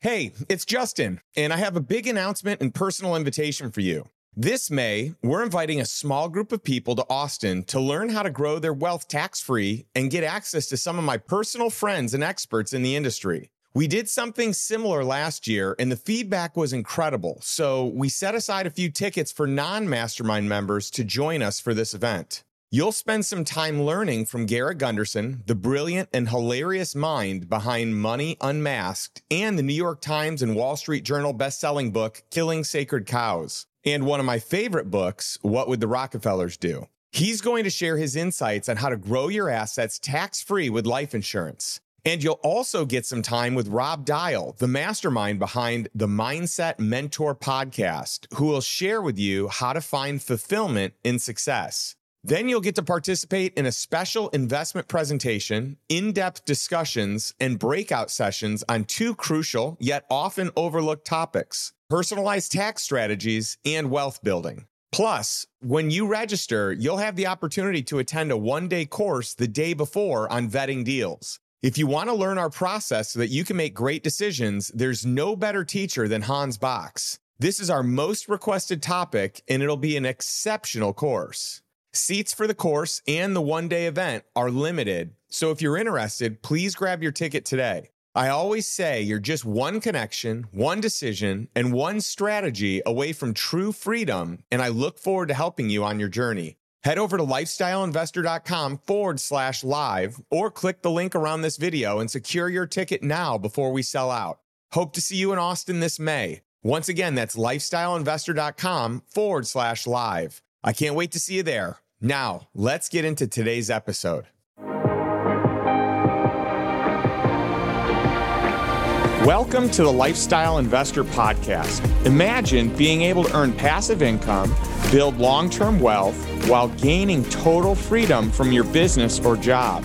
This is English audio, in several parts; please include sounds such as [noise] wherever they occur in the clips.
Hey, it's Justin, and I have a big announcement and personal invitation for you. This May, we're inviting a small group of people to Austin to learn how to grow their wealth tax free and get access to some of my personal friends and experts in the industry. We did something similar last year, and the feedback was incredible. So we set aside a few tickets for non mastermind members to join us for this event. You'll spend some time learning from Garrett Gunderson, the brilliant and hilarious mind behind Money Unmasked and the New York Times and Wall Street Journal best-selling book Killing Sacred Cows, and one of my favorite books, What Would the Rockefellers Do? He's going to share his insights on how to grow your assets tax-free with life insurance. And you'll also get some time with Rob Dial, the mastermind behind the Mindset Mentor podcast, who will share with you how to find fulfillment in success. Then you'll get to participate in a special investment presentation, in depth discussions, and breakout sessions on two crucial yet often overlooked topics personalized tax strategies and wealth building. Plus, when you register, you'll have the opportunity to attend a one day course the day before on vetting deals. If you want to learn our process so that you can make great decisions, there's no better teacher than Hans Box. This is our most requested topic, and it'll be an exceptional course. Seats for the course and the one day event are limited, so if you're interested, please grab your ticket today. I always say you're just one connection, one decision, and one strategy away from true freedom, and I look forward to helping you on your journey. Head over to lifestyleinvestor.com forward slash live or click the link around this video and secure your ticket now before we sell out. Hope to see you in Austin this May. Once again, that's lifestyleinvestor.com forward slash live. I can't wait to see you there. Now, let's get into today's episode. Welcome to the Lifestyle Investor Podcast. Imagine being able to earn passive income, build long term wealth, while gaining total freedom from your business or job.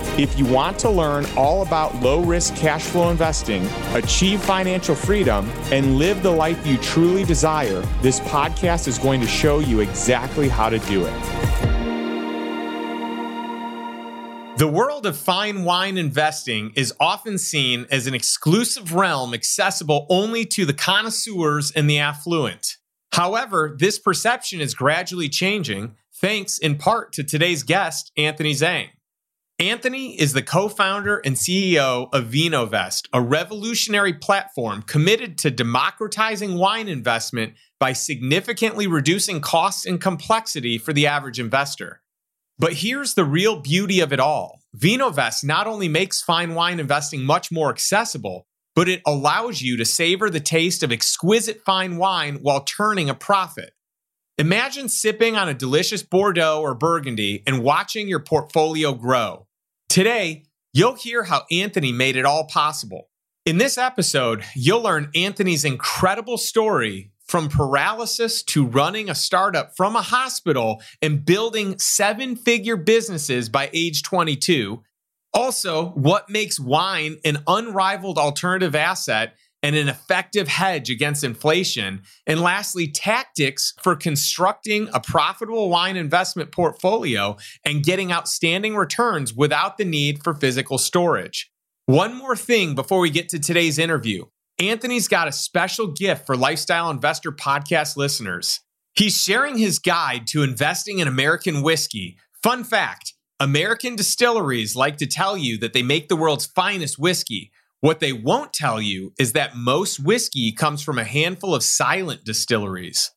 If you want to learn all about low risk cash flow investing, achieve financial freedom, and live the life you truly desire, this podcast is going to show you exactly how to do it. The world of fine wine investing is often seen as an exclusive realm accessible only to the connoisseurs and the affluent. However, this perception is gradually changing, thanks in part to today's guest, Anthony Zhang. Anthony is the co founder and CEO of VinoVest, a revolutionary platform committed to democratizing wine investment by significantly reducing costs and complexity for the average investor. But here's the real beauty of it all VinoVest not only makes fine wine investing much more accessible, but it allows you to savor the taste of exquisite fine wine while turning a profit. Imagine sipping on a delicious Bordeaux or Burgundy and watching your portfolio grow. Today, you'll hear how Anthony made it all possible. In this episode, you'll learn Anthony's incredible story from paralysis to running a startup from a hospital and building seven figure businesses by age 22. Also, what makes wine an unrivaled alternative asset and an effective hedge against inflation. And lastly, tactics for constructing a profitable wine investment portfolio and getting outstanding returns without the need for physical storage. One more thing before we get to today's interview. Anthony's got a special gift for Lifestyle Investor podcast listeners. He's sharing his guide to investing in American whiskey. Fun fact American distilleries like to tell you that they make the world's finest whiskey. What they won't tell you is that most whiskey comes from a handful of silent distilleries.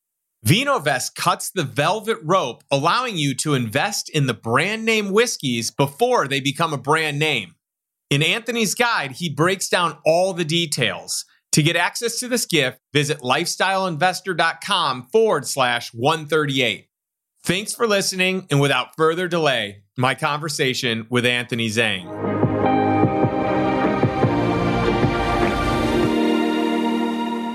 VinoVest cuts the velvet rope, allowing you to invest in the brand name whiskeys before they become a brand name. In Anthony's guide, he breaks down all the details. To get access to this gift, visit lifestyleinvestor.com forward slash 138. Thanks for listening, and without further delay, my conversation with Anthony Zhang.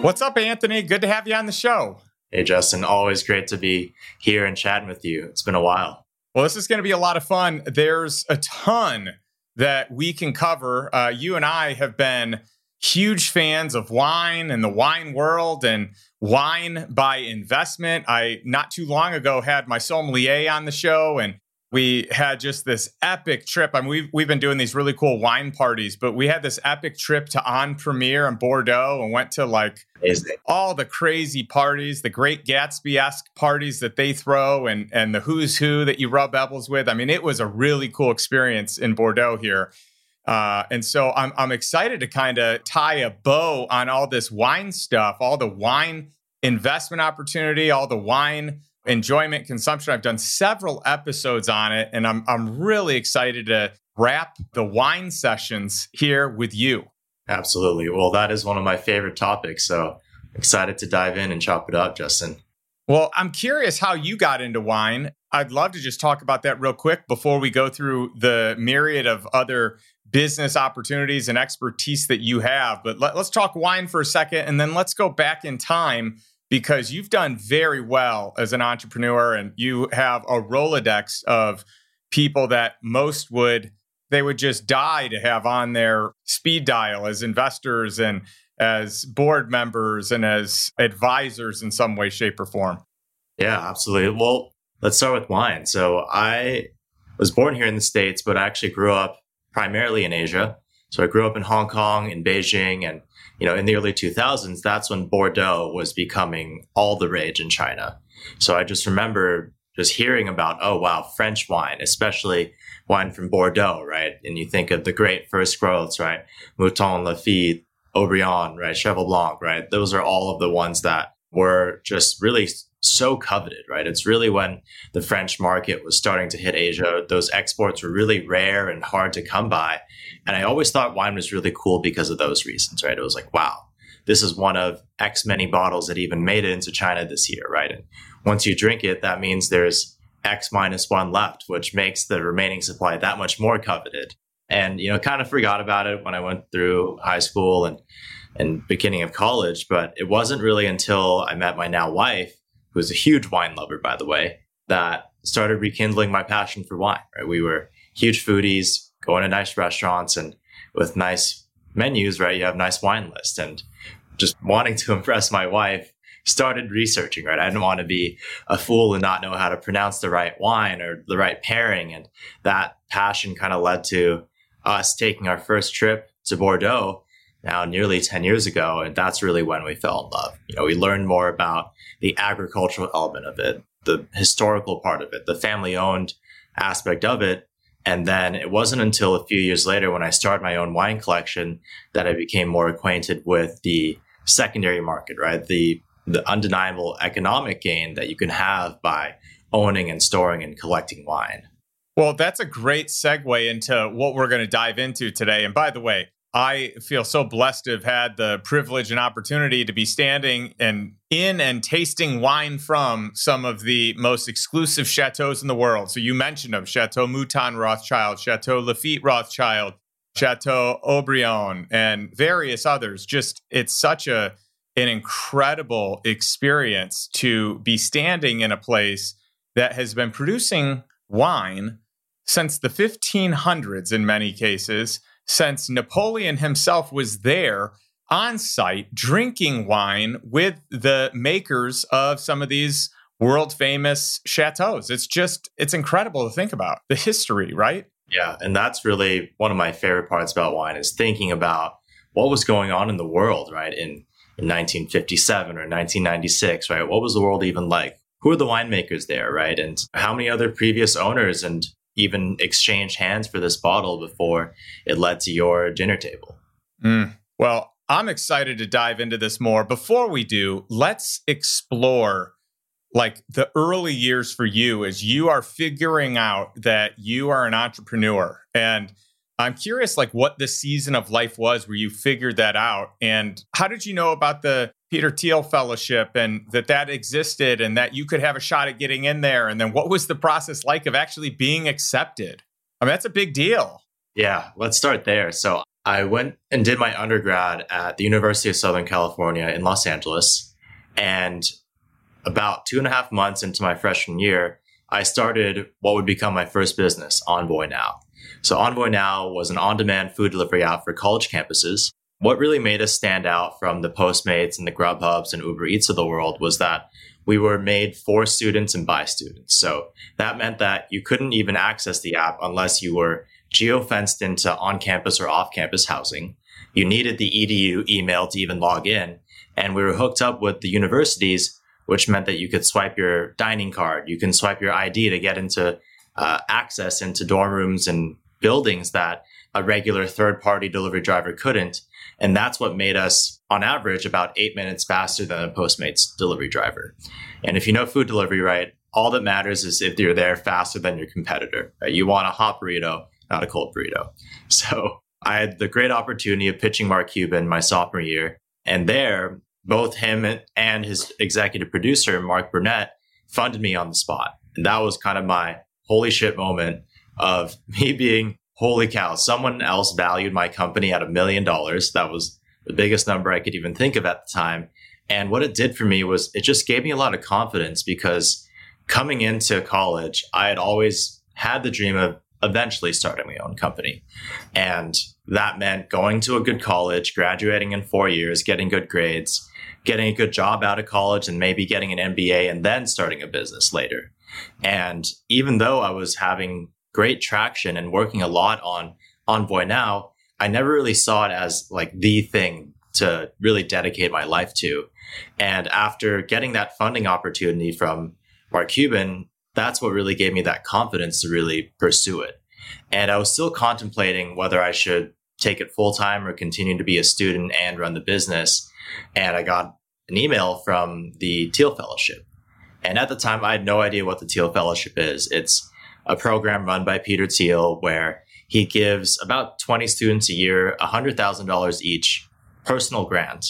What's up, Anthony? Good to have you on the show. Hey, Justin. Always great to be here and chatting with you. It's been a while. Well, this is going to be a lot of fun. There's a ton that we can cover. Uh, you and I have been huge fans of wine and the wine world and wine by investment. I not too long ago had my sommelier on the show and we had just this epic trip. I mean, we've, we've been doing these really cool wine parties, but we had this epic trip to En Primeur in Bordeaux and went to like all the crazy parties, the great Gatsby esque parties that they throw and, and the who's who that you rub elbows with. I mean, it was a really cool experience in Bordeaux here. Uh, and so I'm, I'm excited to kind of tie a bow on all this wine stuff, all the wine investment opportunity, all the wine enjoyment, consumption. I've done several episodes on it, and I'm I'm really excited to wrap the wine sessions here with you. Absolutely. Well, that is one of my favorite topics. So excited to dive in and chop it up, Justin. Well, I'm curious how you got into wine. I'd love to just talk about that real quick before we go through the myriad of other business opportunities and expertise that you have. But let, us talk wine for a second and then let's go back in time because you've done very well as an entrepreneur and you have a Rolodex of people that most would they would just die to have on their speed dial as investors and as board members and as advisors in some way shape or form. Yeah, absolutely. Well, let's start with wine. So I was born here in the states but I actually grew up primarily in Asia. So I grew up in Hong Kong, in Beijing, and you know, in the early 2000s, that's when Bordeaux was becoming all the rage in China. So I just remember just hearing about, oh, wow, French wine, especially wine from Bordeaux, right? And you think of the great first growths, right? Mouton, Lafite, Haut-Brion, right? Cheval Blanc, right? Those are all of the ones that were just really so coveted, right? It's really when the French market was starting to hit Asia. Those exports were really rare and hard to come by. And I always thought wine was really cool because of those reasons, right? It was like, wow, this is one of X many bottles that even made it into China this year, right? And once you drink it, that means there's X minus one left, which makes the remaining supply that much more coveted. And, you know, kind of forgot about it when I went through high school and, and beginning of college. But it wasn't really until I met my now wife who's a huge wine lover, by the way, that started rekindling my passion for wine. Right? We were huge foodies, going to nice restaurants, and with nice menus, right? You have nice wine lists, and just wanting to [laughs] impress my wife, started researching. Right? I didn't want to be a fool and not know how to pronounce the right wine or the right pairing, and that passion kind of led to us taking our first trip to Bordeaux now nearly 10 years ago. And that's really when we fell in love. You know, we learned more about the agricultural element of it, the historical part of it, the family owned aspect of it. And then it wasn't until a few years later when I started my own wine collection that I became more acquainted with the secondary market, right? The the undeniable economic gain that you can have by owning and storing and collecting wine. Well, that's a great segue into what we're going to dive into today. And by the way, I feel so blessed to have had the privilege and opportunity to be standing and in and tasting wine from some of the most exclusive chateaus in the world. So you mentioned them Chateau Mouton Rothschild, Chateau Lafite Rothschild, Chateau Haut-Brion, and various others. Just it's such a an incredible experience to be standing in a place that has been producing wine since the 1500s in many cases since Napoleon himself was there on site drinking wine with the makers of some of these world famous chateaus. It's just, it's incredible to think about the history, right? Yeah. And that's really one of my favorite parts about wine is thinking about what was going on in the world, right? In, in 1957 or 1996, right? What was the world even like? Who are the winemakers there, right? And how many other previous owners and even exchanged hands for this bottle before it led to your dinner table. Mm. Well, I'm excited to dive into this more. Before we do, let's explore like the early years for you as you are figuring out that you are an entrepreneur. And I'm curious like what the season of life was where you figured that out and how did you know about the Peter Thiel Fellowship and that that existed and that you could have a shot at getting in there. And then what was the process like of actually being accepted? I mean, that's a big deal. Yeah, let's start there. So I went and did my undergrad at the University of Southern California in Los Angeles. And about two and a half months into my freshman year, I started what would become my first business, Envoy Now. So Envoy Now was an on-demand food delivery app for college campuses. What really made us stand out from the Postmates and the Grubhubs and Uber Eats of the world was that we were made for students and by students. So that meant that you couldn't even access the app unless you were geofenced into on campus or off campus housing. You needed the EDU email to even log in. And we were hooked up with the universities, which meant that you could swipe your dining card, you can swipe your ID to get into uh, access into dorm rooms and buildings that a regular third party delivery driver couldn't. And that's what made us, on average, about eight minutes faster than a Postmates delivery driver. And if you know food delivery right, all that matters is if you're there faster than your competitor. Right? You want a hot burrito, not a cold burrito. [laughs] So I had the great opportunity of pitching Mark Cuban my sophomore year. And there, both him and his executive producer, Mark Burnett, funded me on the spot. And that was kind of my holy shit moment of [laughs] me being, holy cow, someone else valued my company at a million dollars. That was the biggest number I could even think of at the time. And what it did for me was it just gave me a lot of confidence because coming into college, I had always had the dream of eventually starting my own company. And that meant going to a good college, graduating in four years, getting good grades, getting a good job out of college, and maybe getting an MBA and then starting a business later. And even though I was having great traction and working a lot on Envoy Now, I never really saw it as like the thing to really dedicate my life to. And after getting that funding opportunity from Mark Cuban, that's what really gave me that confidence to really pursue it. And I was still contemplating whether I should take it full time or continue to be a student and run the business. And I got an email from the Thiel Fellowship. And at the time, I had no idea what the Thiel Fellowship is. It's a program run by Peter Thiel where he gives about 20 students a year $100,000 each personal grant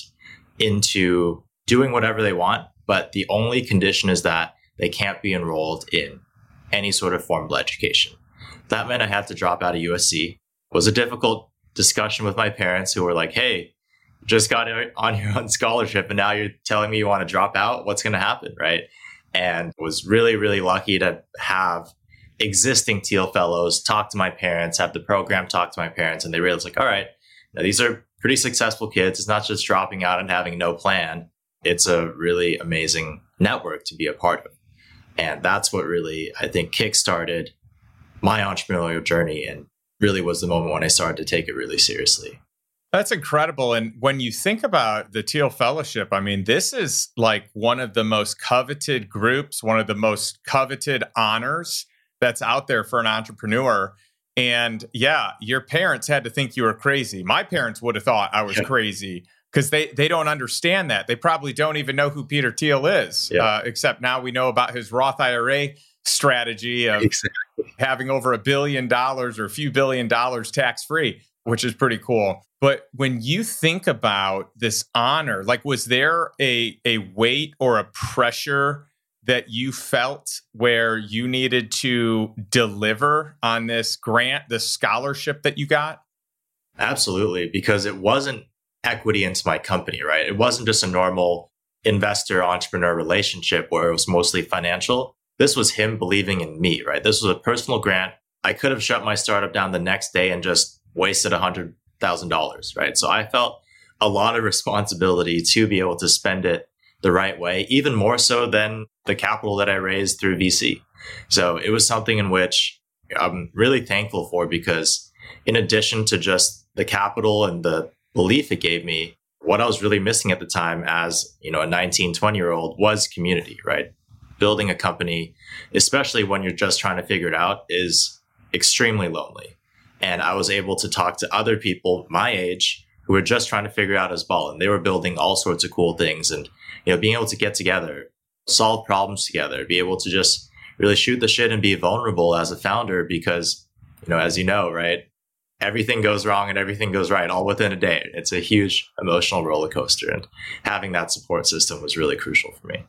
into doing whatever they want. But the only condition is that they can't be enrolled in any sort of formal education. That meant I had to drop out of USC. It was a difficult discussion with my parents who were like, hey, just got on your own scholarship and now you're telling me you want to drop out. What's going to happen? Right. And was really, really lucky to have existing Thiel fellows talk to my parents, have the program talk to my parents, and they realize like, all right, now these are pretty successful kids. It's not just dropping out and having no plan. It's a really amazing network to be a part of. And that's what really, I think, kickstarted my entrepreneurial journey and really was the moment when I started to take it really seriously. That's incredible. And when you think about the Thiel Fellowship, I mean, this is like one of the most coveted groups, one of the most coveted honors that's out there for an entrepreneur. And yeah, your parents had to think you were crazy. My parents would have thought I was yeah. crazy because they they don't understand that. They probably don't even know who Peter Thiel is, yeah. uh, except now we know about his Roth IRA strategy of exactly. having over a billion dollars or a few billion dollars tax free, which is pretty cool. But when you think about this honor, like was there a a weight or a pressure that you felt where you needed to deliver on this grant, this scholarship that you got? Absolutely, because it wasn't equity into my company, right? It wasn't just a normal investor entrepreneur relationship where it was mostly financial. This was him believing in me, right? This was a personal grant. I could have shut my startup down the next day and just wasted a hundred thousand dollars, right? So I felt a lot of responsibility to be able to spend it the right way, even more so than the capital that I raised through VC. So it was something in which I'm really thankful for because in addition to just the capital and the belief it gave me, what I was really missing at the time as, you know, a 19, 20 year old was community, right? Building a company, especially when you're just trying to figure it out is extremely lonely. And I was able to talk to other people my age who were just trying to figure out as well. And they were building all sorts of cool things and, you know, being able to get together, solve problems together, be able to just really shoot the shit and be vulnerable as a founder because, you know, as you know, right? everything goes wrong and everything goes right all within a day. It's a huge emotional roller coaster. And having that support system was really crucial for me.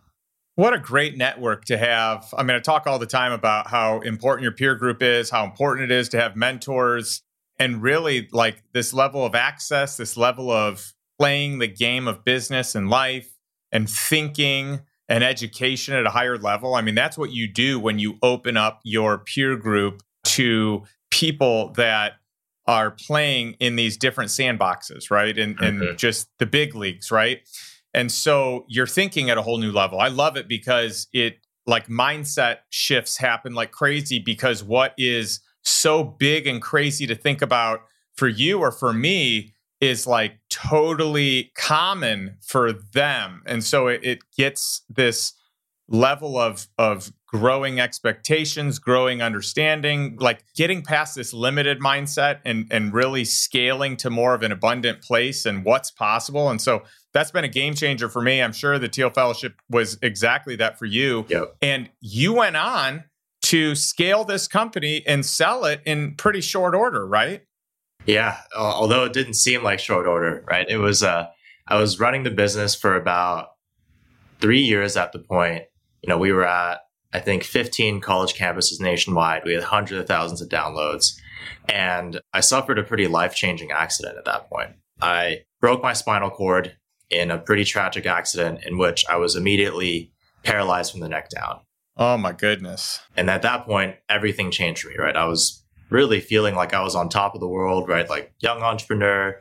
What a great network to have. I mean, I talk all the time about how important your peer group is, how important it is to have mentors. and really like this level of access, this level of playing the game of business and life and thinking and education at a higher level. I mean, that's what you do when you open up your peer group to people that are playing in these different sandboxes, right? And, mm-hmm. and just the big leagues, right? And so you're thinking at a whole new level. I love it because it like mindset shifts happen like crazy because what is so big and crazy to think about for you or for me is like totally common for them. And so it, it gets this level of of growing expectations, growing understanding, like getting past this limited mindset and and really scaling to more of an abundant place and what's possible. And so that's been a game changer for me. I'm sure the Thiel Fellowship was exactly that for you. Yep. And you went on to scale this company and sell it in pretty short order, right? Yeah, although it didn't seem like short order, right? It was uh I was running the business for about 3 years at the point you know, we were at, I think, 15 college campuses nationwide. We had hundreds of thousands of downloads. And I suffered a pretty life changing accident at that point. I broke my spinal cord in a pretty tragic accident in which I was immediately paralyzed from the neck down. Oh my goodness. And at that point, everything changed for me, right? I was really feeling like I was on top of the world, right? Like young entrepreneur,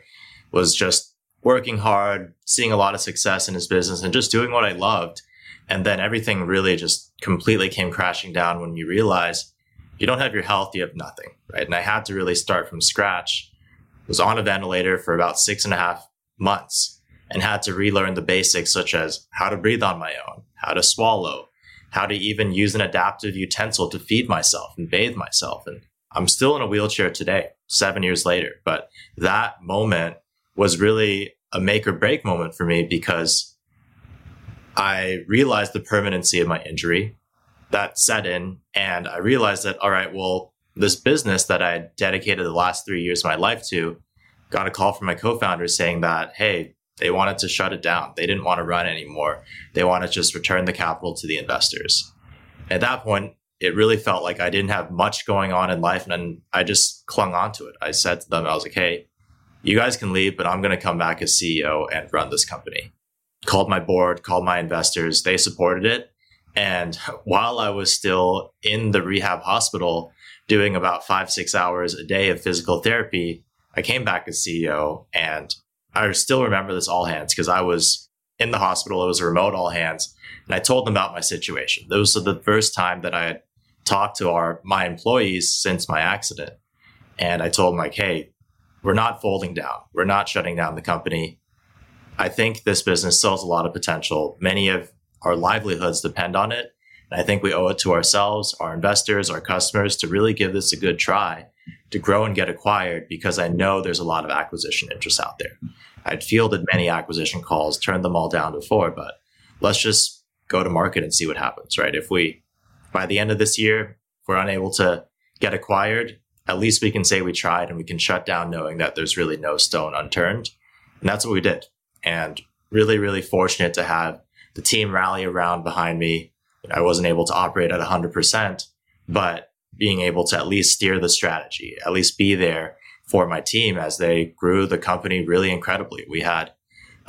was just working hard, seeing a lot of success in his business and just doing what I loved. And then everything really just completely came crashing down when you realize you don't have your health, you have nothing, right? And I had to really start from scratch. Was on a ventilator for about six and a half months and had to relearn the basics such as how to breathe on my own, how to swallow, how to even use an adaptive utensil to feed myself and bathe myself. And I'm still in a wheelchair today, seven years later. But that moment was really a make or break moment for me because I realized the permanency of my injury that set in. And I realized that, all right, well, this business that I dedicated the last three years of my life to got a call from my co founders saying that, hey, they wanted to shut it down. They didn't want to run anymore. They want to just return the capital to the investors. At that point, it really felt like I didn't have much going on in life. And I just clung on to it. I said to them, I was like, hey, you guys can leave, but I'm going to come back as CEO and run this company called my board, called my investors. They supported it. And [laughs] while I was still in the rehab hospital doing about five, six hours a day of physical therapy, I came back as CEO. And I still remember this all hands because I was in the hospital. It was a remote all hands. And I told them about my situation. This was the first time that I had talked to our my employees since my accident. And I told them like, hey, we're not folding down. We're not shutting down the company. I think this business still has a lot of potential. Many of our livelihoods depend on it. And I think we owe it to ourselves, our investors, our customers to really give this a good try to grow and get acquired because I know there's a lot of acquisition interest out there. I'd fielded many acquisition calls, turned them all down before, but let's just go to market and see what happens, right? If we, by the end of this year, we're unable to get acquired, at least we can say we tried and we can shut down knowing that there's really no stone unturned. And that's what we did and really, really fortunate to have the team rally around behind me. I wasn't able to operate at 100%, but being able to at least steer the strategy, at least be there for my team as they grew the company really incredibly. We had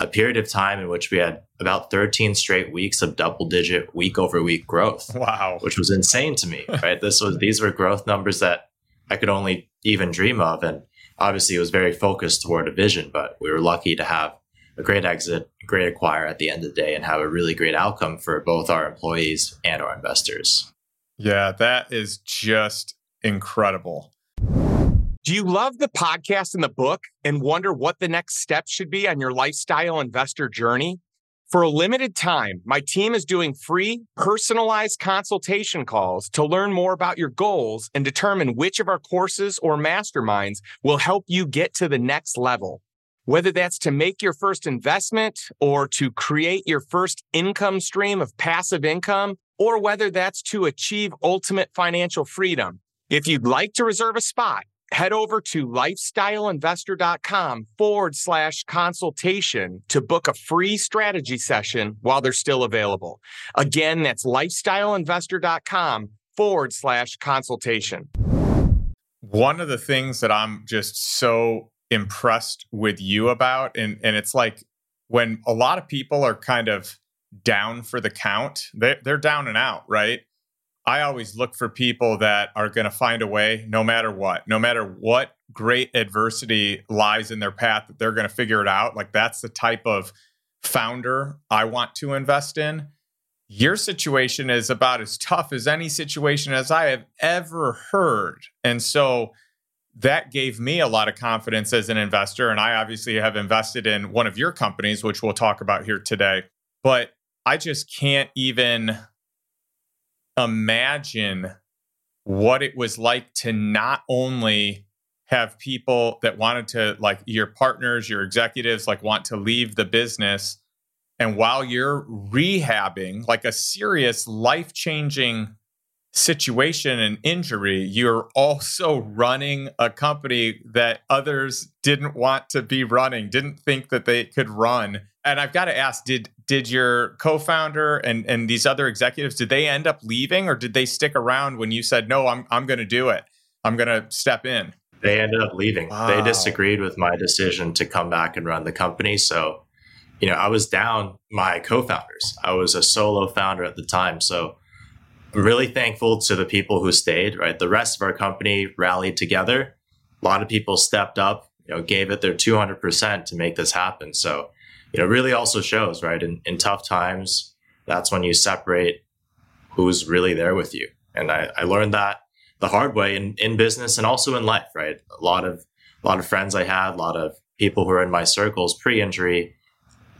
a period of time in which we had about 13 straight weeks of double digit week over week growth. Wow. Which was insane to me, [laughs] right? this was, these were growth numbers that I could only even dream of. And obviously it was very focused toward a vision, but we were lucky to have a great exit, a great acquire at the end of the day, and have a really great outcome for both our employees and our investors. Yeah, that is just incredible. Do you love the podcast and the book and wonder what the next step should be on your lifestyle investor journey? For a limited time, my team is doing free, personalized consultation calls to learn more about your goals and determine which of our courses or masterminds will help you get to the next level. Whether that's to make your first investment or to create your first income stream of passive income, or whether that's to achieve ultimate financial freedom. If you'd like to reserve a spot, head over to lifestyleinvestor.com forward slash consultation to book a free strategy session while they're still available. Again, that's lifestyleinvestor.com forward slash consultation. one of the things that I'm just so impressed with you about, and, and it's like when a lot of people are kind of down for the count, they, they're down and out, right? I always look for people that are going to find a way no matter what, no matter what great adversity lies in their path, that they're going to figure it out. Like that's the type of founder I want to invest in. Your situation is about as tough as any situation as I have ever heard. And so that gave me a lot of confidence as an investor. And I obviously have invested in one of your companies, which we'll talk about here today. But I just can't even imagine what it was like to not only have people that wanted to like your partners your executives like want to leave the business and while you're rehabbing like a serious life-changing situation and injury you're also running a company that others didn't want to be running didn't think that they could run and i've got to ask did did your co-founder and and these other executives did they end up leaving or did they stick around when you said no i'm i'm going to do it i'm going to step in they ended up leaving. Wow. They disagreed with my decision to come back and run the company. So, you know, I was down my co founders. I was a solo founder at the time. So, I'm really thankful to the people who stayed, right? The rest of our company rallied together. A lot of people stepped up, you know, gave it their 200% to make this happen. So, you know, really also shows, right? In, in tough times, that's when you separate who's really there with you. And I, I learned that the hard way in, in business and also in life, right? A lot of a lot of friends I had, a lot of people who are in my circles pre-injury,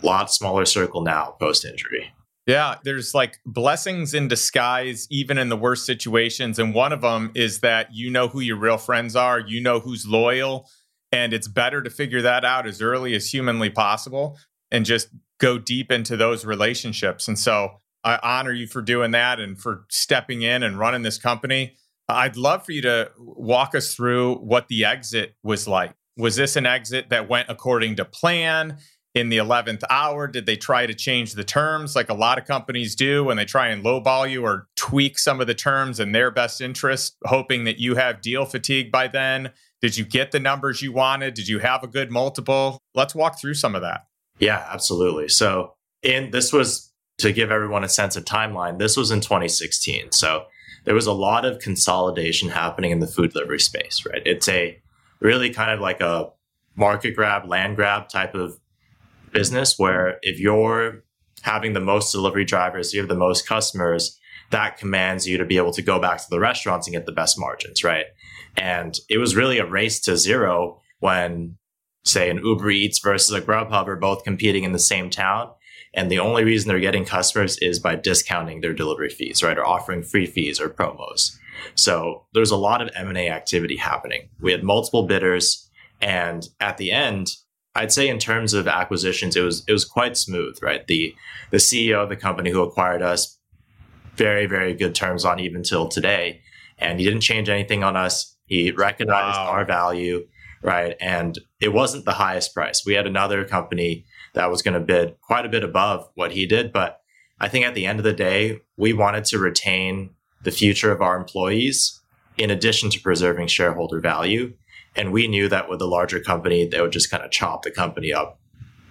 a lot smaller circle now post-injury. Yeah, there's like blessings in disguise, even in the worst situations. And one of them is that you know who your real friends are, you know who's loyal. And it's better to figure that out as early as humanly possible and just go deep into those relationships. And so I honor you for doing that and for stepping in and running this company. I'd love for you to walk us through what the exit was like. Was this an exit that went according to plan? In the 11th hour, did they try to change the terms like a lot of companies do when they try and lowball you or tweak some of the terms in their best interest, hoping that you have deal fatigue by then? Did you get the numbers you wanted? Did you have a good multiple? Let's walk through some of that. Yeah, absolutely. So, in this was to give everyone a sense of timeline, this was in 2016. So, there was a lot of consolidation happening in the food delivery space, right? It's a really kind of like a market grab, land grab type of business where if you're having the most delivery drivers, you have the most customers, that commands you to be able to go back to the restaurants and get the best margins, right? And it was really a race to zero when, say, an Uber Eats versus a Grubhub are both competing in the same town. And the only reason they're getting customers is by discounting their delivery fees, right? Or offering free fees or promos. So there's a lot of M&A activity happening. We had multiple bidders and at the end, I'd say in terms of acquisitions, it was it was quite smooth, right? The the CEO of the company who acquired us, very, very good terms on even till today. And he didn't change anything on us. He recognized wow. our value, right? And it wasn't the highest price. We had another company that was going to bid quite a bit above what he did. But I think at the end of the day, we wanted to retain the future of our employees in addition to preserving shareholder value. And we knew that with a larger company, they would just kind of chop the company up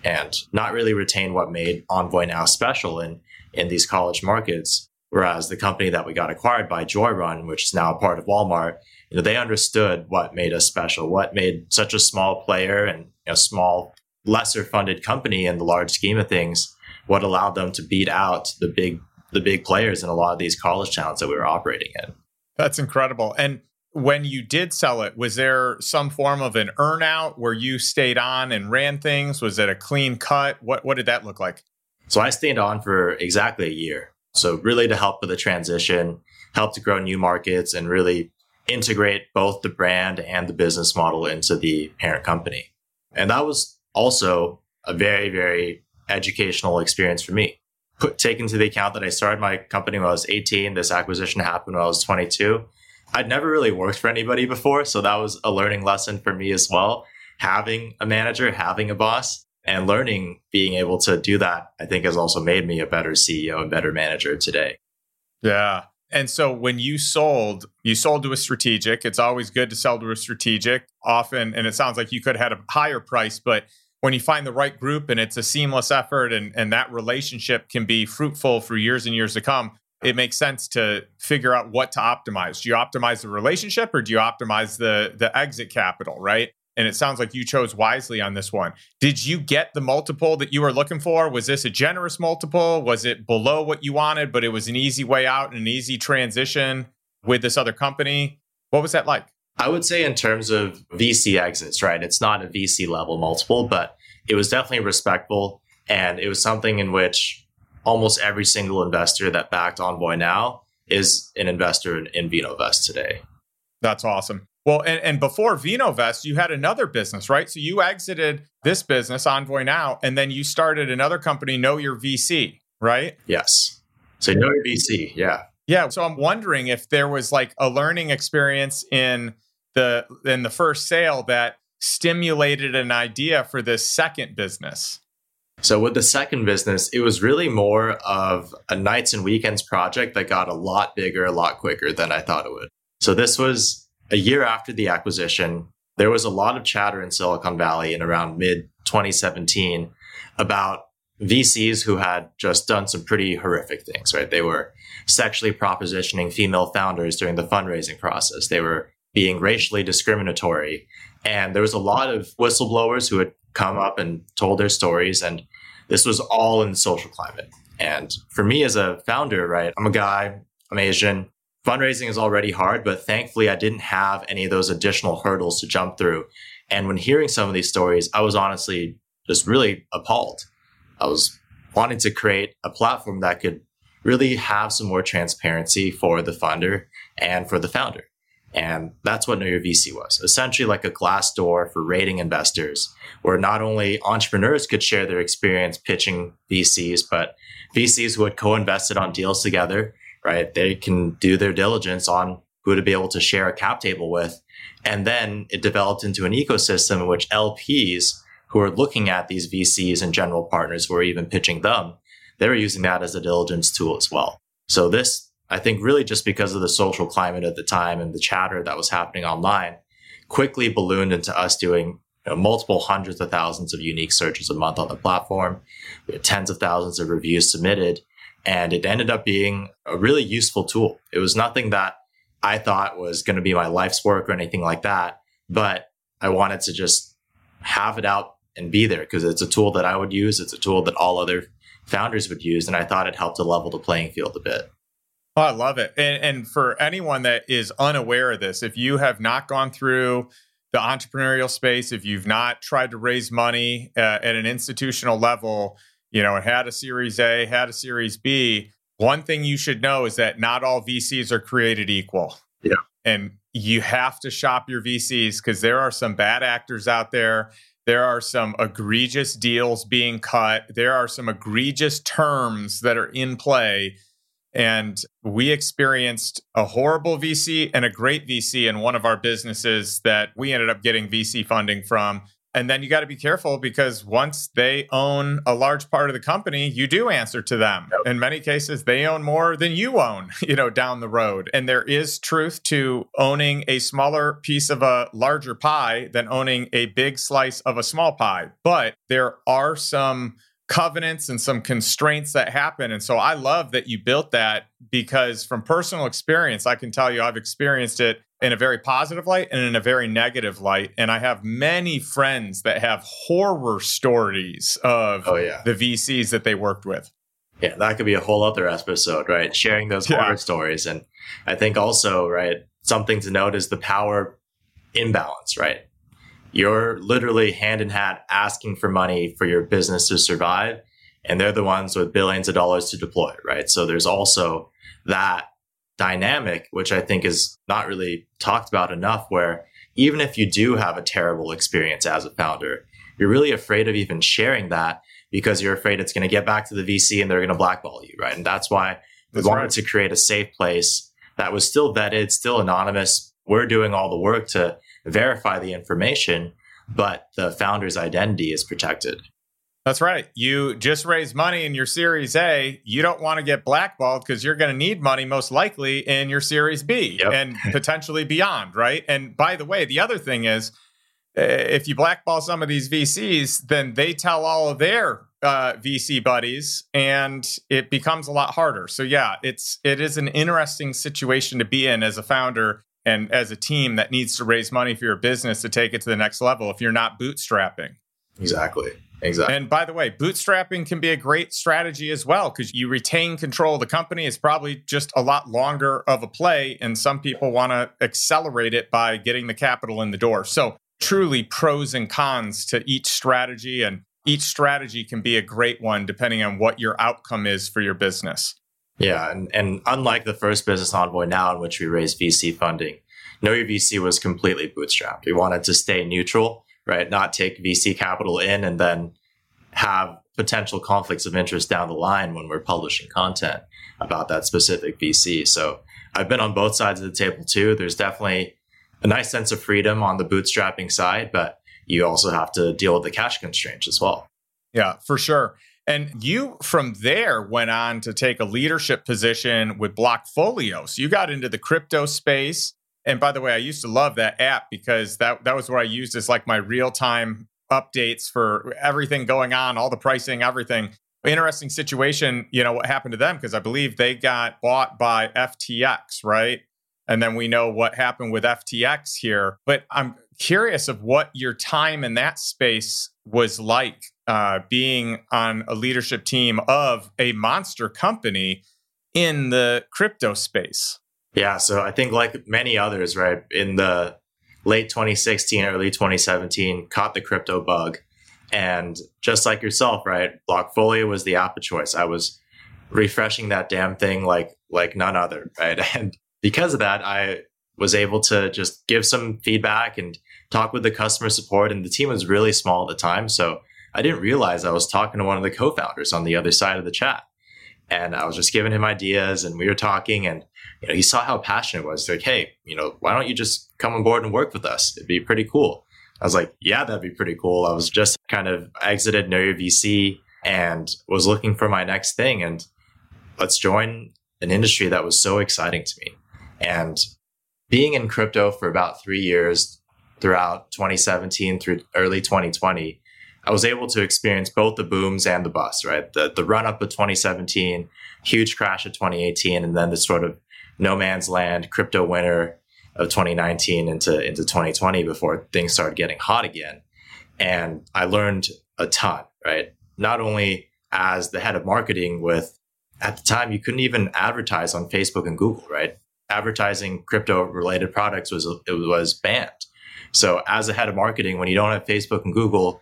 and not really retain what made Envoy now special in, in these college markets. Whereas the company that we got acquired by Joyrun, which is now a part of Walmart, you know, they understood what made us special, what made such a small player and a small lesser funded company in the large scheme of things, what allowed them to beat out the big the big players in a lot of these college towns that we were operating in. That's incredible. And when you did sell it, was there some form of an earnout where you stayed on and ran things? Was it a clean cut? What what did that look like? So I stayed on for exactly a year. So really to help with the transition, help to grow new markets and really integrate both the brand and the business model into the parent company. And that was also a very, very educational experience for me. Put take into the account that I started my company when I was 18. This acquisition happened when I was 22. I'd never really worked for anybody before, so that was a learning lesson for me as well. Having a manager, having a boss, and learning being able to do that, I think has also made me a better CEO and better manager today. Yeah. And so when you sold, you sold to a strategic. It's always good to sell to a strategic often. And it sounds like you could have had a higher price, but when you find the right group and it's a seamless effort and, and that relationship can be fruitful for years and years to come, it makes sense to figure out what to optimize. Do you optimize the relationship or do you optimize the the exit capital, right? And it sounds like you chose wisely on this one. Did you get the multiple that you were looking for? Was this a generous multiple? Was it below what you wanted, but it was an easy way out and an easy transition with this other company? What was that like? I would say, in terms of VC exits, right? It's not a VC level multiple, but it was definitely respectful. And it was something in which almost every single investor that backed Envoy now is an investor in, in VinoVest today. That's awesome. Well, and, and before VinoVest, you had another business, right? So you exited this business, Envoy Now, and then you started another company, Know Your VC, right? Yes. So Know Your VC, yeah. Yeah. So I'm wondering if there was like a learning experience in the in the first sale that stimulated an idea for this second business. So with the second business, it was really more of a nights and weekends project that got a lot bigger, a lot quicker than I thought it would. So this was a year after the acquisition. There was a lot of chatter in Silicon Valley in around mid 2017 about VCs who had just done some pretty horrific things, right? They were sexually propositioning female founders during the fundraising process. They were being racially discriminatory. And there was a lot of whistleblowers who had come up and told their stories. And this was all in the social climate. And for me as a founder, right, I'm a guy, I'm Asian. Fundraising is already hard, but thankfully I didn't have any of those additional hurdles to jump through. And when hearing some of these stories, I was honestly just really appalled. I was wanting to create a platform that could really have some more transparency for the funder and for the founder. And that's what Know Your VC was essentially like a Glassdoor for rating investors, where not only entrepreneurs could share their experience pitching VCs, but VCs who had co invested on deals together, right? They can do their diligence on who to be able to share a cap table with. And then it developed into an ecosystem in which LPs who are looking at these VCs and general partners who are even pitching them, they were using that as a diligence tool as well. So this I think really just because of the social climate at the time and the chatter that was happening online, quickly ballooned into us doing you know, multiple hundreds of thousands of unique searches a month on the platform. We had tens of thousands of reviews submitted, and it ended up being a really useful tool. It was nothing that I thought was going to be my life's work or anything like that, but I wanted to just have it out and be there because it's a tool that I would use. It's a tool that all other founders would use, and I thought it helped to level the playing field a bit. Oh, I love it. And, and for anyone that is unaware of this, if you have not gone through the entrepreneurial space, if you've not tried to raise money uh, at an institutional level, you know, and had a Series A, had a Series B, one thing you should know is that not all VCs are created equal. Yeah. And you have to shop your VCs because there are some bad actors out there. There are some egregious deals being cut. There are some egregious terms that are in play and we experienced a horrible VC and a great VC in one of our businesses that we ended up getting VC funding from. And then you got to be careful because once they own a large part of the company, you do answer to them. Yep. In many cases, they own more than you own, [laughs] you know, down the road. And there is truth to owning a smaller piece of a larger pie than owning a big slice of a small pie. But there are some covenants and some constraints that happen. And so I love that you built that because from personal experience, I can tell you I've experienced it in a very positive light and in a very negative light. And I have many friends that have horror stories of oh, yeah. the VCs that they worked with. Yeah, that could be a whole other episode, right? Sharing those horror stories. And I think also, right, something to note is the power imbalance, right? You're literally hand in hand asking for money for your business to survive. And they're the ones with billions of dollars to deploy, right? So there's also that dynamic, which I think is not really talked about enough, where even if you do have a terrible experience as a founder, you're really afraid of even sharing that because you're afraid it's going to get back to the VC and they're going to blackball you, right? And that's why we wanted right. to create a safe place that was still vetted, still anonymous. We're doing all the work to verify the information, but the founder's identity is protected. That's right. You just raise money in your Series A. You don't want to get blackballed because you're going to need money most likely in your Series B Yep. and [laughs] potentially beyond, right? And by the way, the other thing is uh, if you blackball some of these VCs, then they tell all of their uh, VC buddies, and it becomes a lot harder. So yeah, it's it is an interesting situation to be in as a founder and as a team that needs to raise money for your business to take it to the next level. If you're not bootstrapping. Exactly. Exactly. And by the way, bootstrapping can be a great strategy as well because you retain control of the company. It's probably just a lot longer of a play, and some people want to accelerate it by getting the capital in the door. So, truly, pros and cons to each strategy, and each strategy can be a great one depending on what your outcome is for your business. Yeah, and, and unlike the first business EnvoyNow in which we raised VC funding, Know Your VC was completely bootstrapped. We wanted to stay neutral, right? Not take VC capital in and then have potential conflicts of interest down the line when we're publishing content about that specific VC. So I've been on both sides of the table too. There's definitely a nice sense of freedom on the bootstrapping side, but you also have to deal with the cash constraints as well. Yeah, for sure. And you from there went on to take a leadership position with Blockfolio. So you got into the crypto space. And by the way, I used to love that app because that, that was what I used as like my real time updates for everything going on, all the pricing, everything. Interesting situation, you know, what happened to them because I believe they got bought by FTX, right? And then we know what happened with FTX here. But I'm curious of what your time in that space was like uh, being on a leadership team of a monster company in the crypto space. Yeah, so I think like many others, right, in the late 2016, early 2017, caught the crypto bug. And just like yourself, right, Blockfolio was the app of choice. I was refreshing that damn thing like like none other, right? [laughs] And because of that, I was able to just give some feedback and talk with the customer support. And the team was really small at the time. So I didn't realize I was talking to one of the co founders on the other side of the chat. And I was just giving him ideas and we were talking and you know, he saw how passionate it was. He's like, hey, you know, why don't you just come on board and work with us? It'd be pretty cool. I was like, yeah, that'd be pretty cool. I was just kind of exited Know Your VC and was looking for my next thing. And let's join an industry that was so exciting to me. And being in crypto for about three years throughout 2017 through early 2020, I was able to experience both the booms and the busts, right? The, the run up of 2017, huge crash of 2018, and then the sort of no man's land crypto winter of 2019 into, into 2020 before things started getting hot again. And I learned a ton, right? Not only as the head of marketing with at the time you couldn't even advertise on Facebook and Google, right? Advertising crypto related products was it was banned. So as a head of marketing, when you don't have Facebook and Google,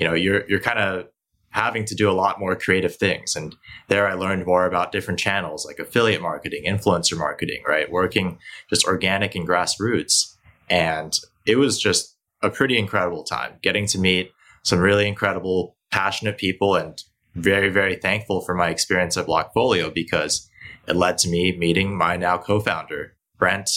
you know, you're you're kind of having to do a lot more creative things. And there I learned more about different channels like affiliate marketing, influencer marketing, right? Working just organic and grassroots. And it was just a pretty incredible time getting to meet some really incredible, passionate people and very, very thankful for my experience at Blockfolio because it led to me meeting my now co-founder, Brent.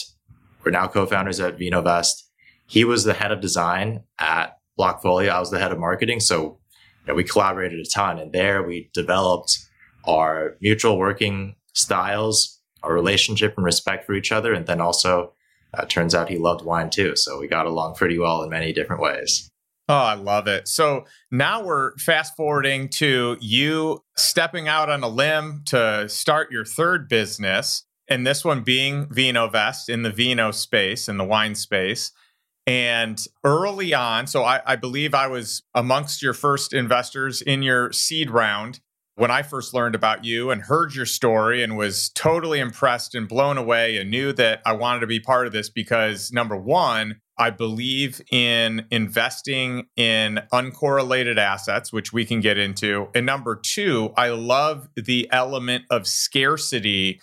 We're now co-founders at VinoVest. He was the head of design at Blockfolio. I was the head of marketing. So you know, we collaborated a ton. And there we developed our mutual working styles, our relationship and respect for each other. And then also, uh, turns out he loved wine too. So we got along pretty well in many different ways. Oh, I love it. So now we're fast forwarding to you stepping out on a limb to start your third business, and this one being VinoVest in the vino space, in the wine space. And early on, so I, I, believe I was amongst your first investors in your seed round when I first learned about you and heard your story and was totally impressed and blown away and knew that I wanted to be part of this because number one, I believe in investing in uncorrelated assets, which we can get into. And number two, I love the element of scarcity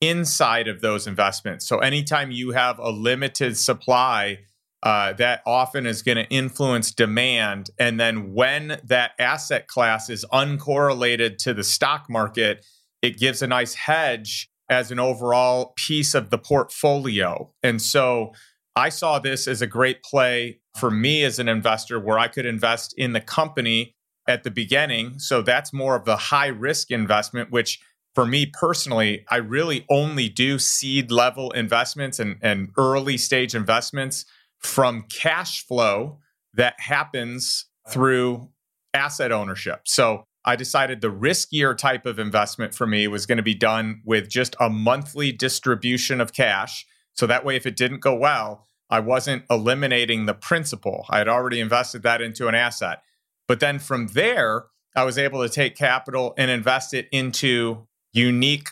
inside of those investments. So anytime you have a limited supply, uh, that often is going to influence demand. And then when that asset class is uncorrelated to the stock market, it gives a nice hedge as an overall piece of the portfolio. And so I saw this as a great play for me as an investor where I could invest in the company at the beginning. So that's more of the high risk investment, which for me personally, I really only do seed level investments and, and early stage investments from cash flow that happens through asset ownership. So I decided the riskier type of investment for me was going to be done with just a monthly distribution of cash. So that way, if it didn't go well, I wasn't eliminating the principal. I had already invested that into an asset. But then from there, I was able to take capital and invest it into unique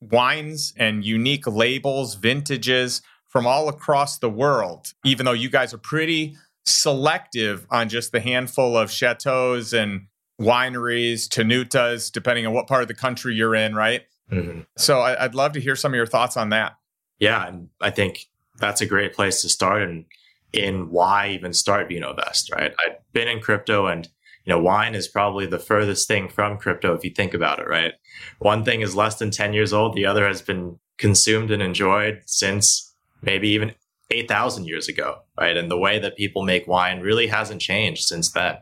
wines and unique labels, vintages from all across the world, even though you guys are pretty selective on just the handful of chateaus and wineries, tenutas, depending on what part of the country you're in, right? Mm-hmm. So I, would love to hear some of your thoughts on that. Yeah, and I think that's a great place to start and in why even start VinoVest, right? I've been in crypto and you know, wine is probably the furthest thing from crypto if you think about it, right? One thing is less than 10 years old, the other has been consumed and enjoyed since maybe even 8,000 years ago, right? And the way that people make wine really hasn't changed since then.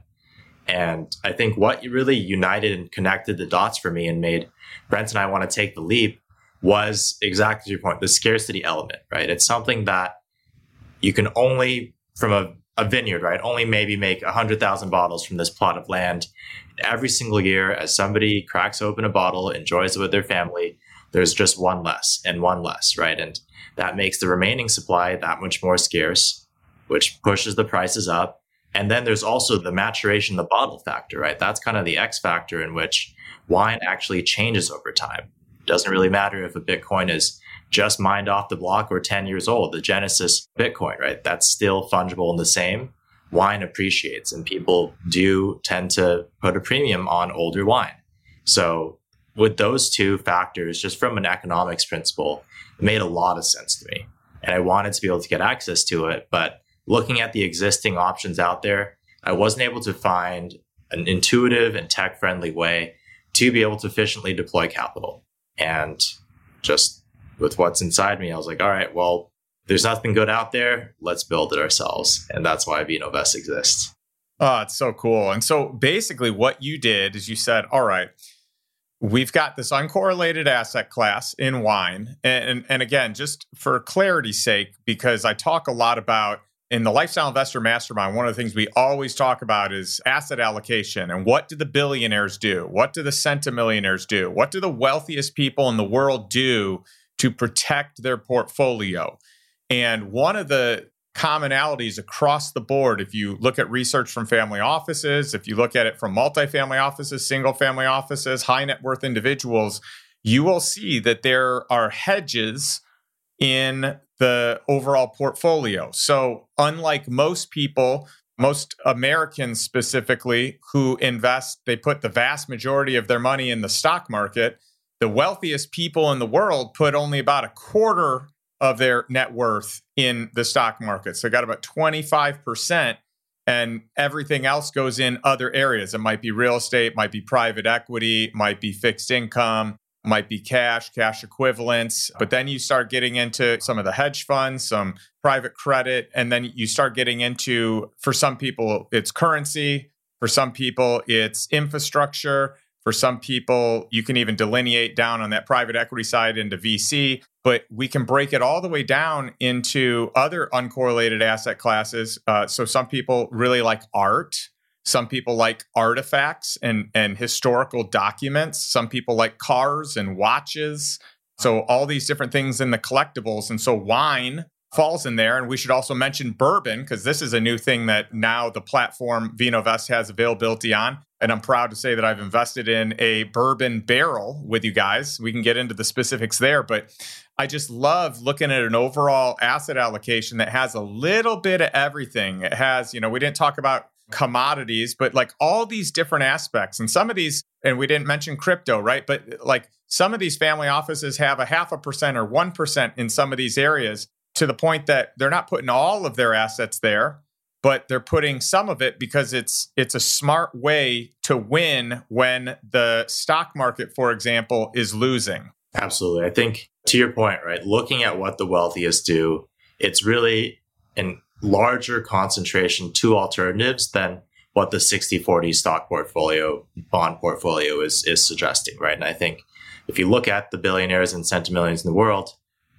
And I think what really united and connected the dots for me and made Brent and I want to take the leap was exactly your point the scarcity element, right? It's something that you can only, from a, a vineyard, right, only maybe make 100,000 bottles from this plot of land. Every single year, as somebody cracks open a bottle, enjoys it with their family, there's just one less and one less, right? And that makes the remaining supply that much more scarce, which pushes the prices up. And then there's also the maturation, the bottle factor, right? That's kind of the X factor in which wine actually changes over time. It doesn't really matter if a Bitcoin is just mined off the block or 10 years old. The Genesis Bitcoin, right? That's still fungible and the same. Wine appreciates and people do tend to put a premium on older wine. So with those two factors, just from an economics principle, it made a lot of sense to me. And I wanted to be able to get access to it. But looking at the existing options out there, I wasn't able to find an intuitive and tech friendly way to be able to efficiently deploy capital. And just with what's inside me, I was like, all right, well, there's nothing good out there. Let's build it ourselves. And that's why VinoVest exists. Oh, it's so cool. And so basically, what you did is you said, all right, we've got this uncorrelated asset class in wine. And, and again, just for clarity's sake, because I talk a lot about in the lifestyle investor mastermind, one of the things we always talk about is asset allocation and what do the billionaires do? What do the centimillionaires do? What do the wealthiest people in the world do to protect their portfolio? And one of the commonalities across the board. If you look at research from family offices, if you look at it from multifamily offices, single family offices, high net worth individuals, you will see that there are hedges in the overall portfolio. So, unlike most people, most Americans specifically who invest, they put the vast majority of their money in the stock market. The wealthiest people in the world put only about a quarter of their net worth in the stock market. So got about 25% and everything else goes in other areas. It might be real estate, might be private equity, might be fixed income, might be cash, cash equivalents. But then you start getting into some of the hedge funds, some private credit, and then you start getting into, for some people, it's currency. For some people, it's infrastructure. For some people, you can even delineate down on that private equity side into VC, but we can break it all the way down into other uncorrelated asset classes. Uh, so some people really like art. Some people like artifacts and, and historical documents. Some people like cars and watches. So all these different things in the collectibles. And so wine falls in there. And we should also mention bourbon because this is a new thing that now the platform VinoVest has availability on. And I'm proud to say that I've invested in a bourbon barrel with you guys. We can get into the specifics there, but I just love looking at an overall asset allocation that has a little bit of everything. It has, you know, we didn't talk about commodities, but like all these different aspects. And some of these, and we didn't mention crypto, right? But like some of these family offices have a half a percent or 1% in some of these areas to the point that they're not putting all of their assets there but they're putting some of it because it's it's a smart way to win when the stock market for example is losing absolutely i think to your point right looking at what the wealthiest do it's really a larger concentration to alternatives than what the 60-40 stock portfolio, bond portfolio is is suggesting, right? And I think if you look at the billionaires and centimillions in the world,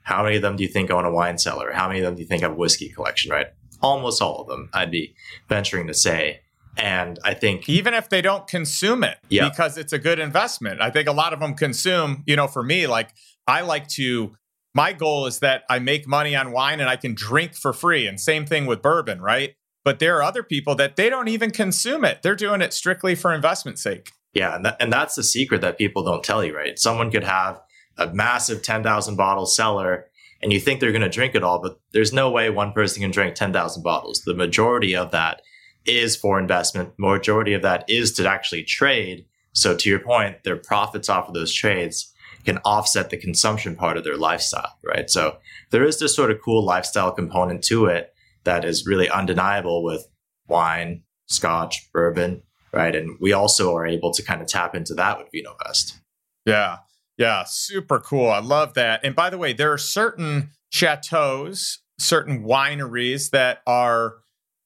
how many of them do you think own a wine cellar? How many of them do you think have a whiskey collection, right? Almost all of them, I'd be venturing to say. And I think even if they don't consume it yeah. because it's a good investment, I think a lot of them consume, you know, for me, like I like to, my goal is that I make money on wine and I can drink for free. And same thing with bourbon, right? But there are other people that they don't even consume it. They're doing it strictly for investment sake. Yeah. And, that, and that's the secret that people don't tell you, right? Someone could have a massive 10,000 bottle cellar and you think they're going to drink it all, but there's no way one person can drink 10,000 bottles. The majority of that is for investment. Majority of that is to actually trade. So to your point, their profits off of those trades can offset the consumption part of their lifestyle, right? So there is this sort of cool lifestyle component to it that is really undeniable with wine, scotch, bourbon, right? And we also are able to kind of tap into that with VinoVest. Yeah. Yeah, super cool. I love that. And by the way, there are certain chateaus, certain wineries that are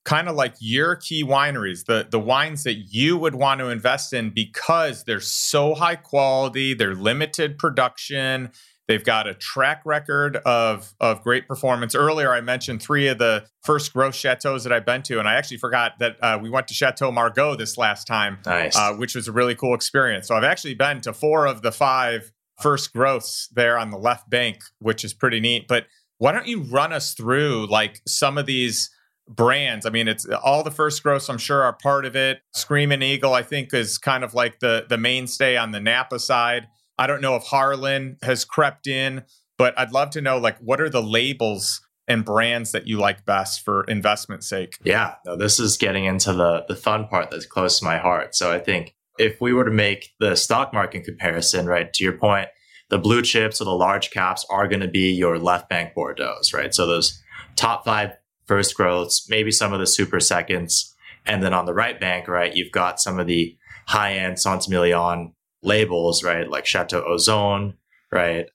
kind of like your key wineries, the the wines that you would want to invest in because they're so high quality, they're limited production, they've got a track record of of great performance. Earlier, I mentioned three of the first growth chateaus that I've been to, and I actually forgot that uh, we went to Chateau Margaux this last time, nice. uh, which was a really cool experience. So I've actually been to four of the five first growths there on the left bank, which is pretty neat. But why don't you run us through like some of these? brands. I mean, it's all the first growths, I'm sure, are part of it. Screaming Eagle, I think, is kind of like the the mainstay on the Napa side. I don't know if Harlan has crept in, but I'd love to know like what are the labels and brands that you like best for investment sake? Yeah, no, this is getting into the the fun part that's close to my heart. So I think if we were to make the stock market comparison, right, to your point, the blue chips or the large caps are going to be your left bank Bordeaux's, right? So those top five first growths, maybe some of the super seconds. And then on the right bank, right, you've got some of the high end Saint-Emilion labels, right, like Chateau Ausone, right?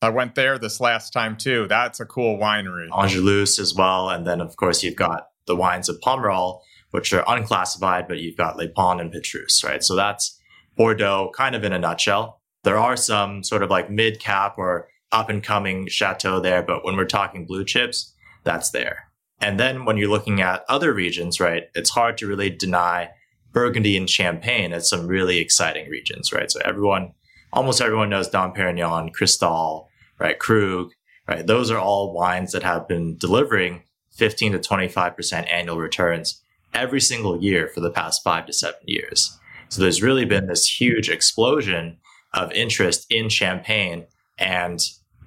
I went there this last time too. That's a cool winery. Angelus as well. And then, of course, you've got the wines of Pomerol, which are unclassified, but you've got Le Pin and Petrus, right? So that's Bordeaux kind of in a nutshell. There are some sort of like mid cap or up and coming chateau there, but when we're talking blue chips, that's there. And then when you're looking at other regions, right, it's hard to really deny Burgundy and Champagne as some really exciting regions, right? So everyone, almost everyone knows Dom Perignon, Cristal, right, Krug, right? Those are all wines that have been delivering 15 to 25% annual returns every single year for the past five to seven years. So there's really been this huge explosion of interest in Champagne. And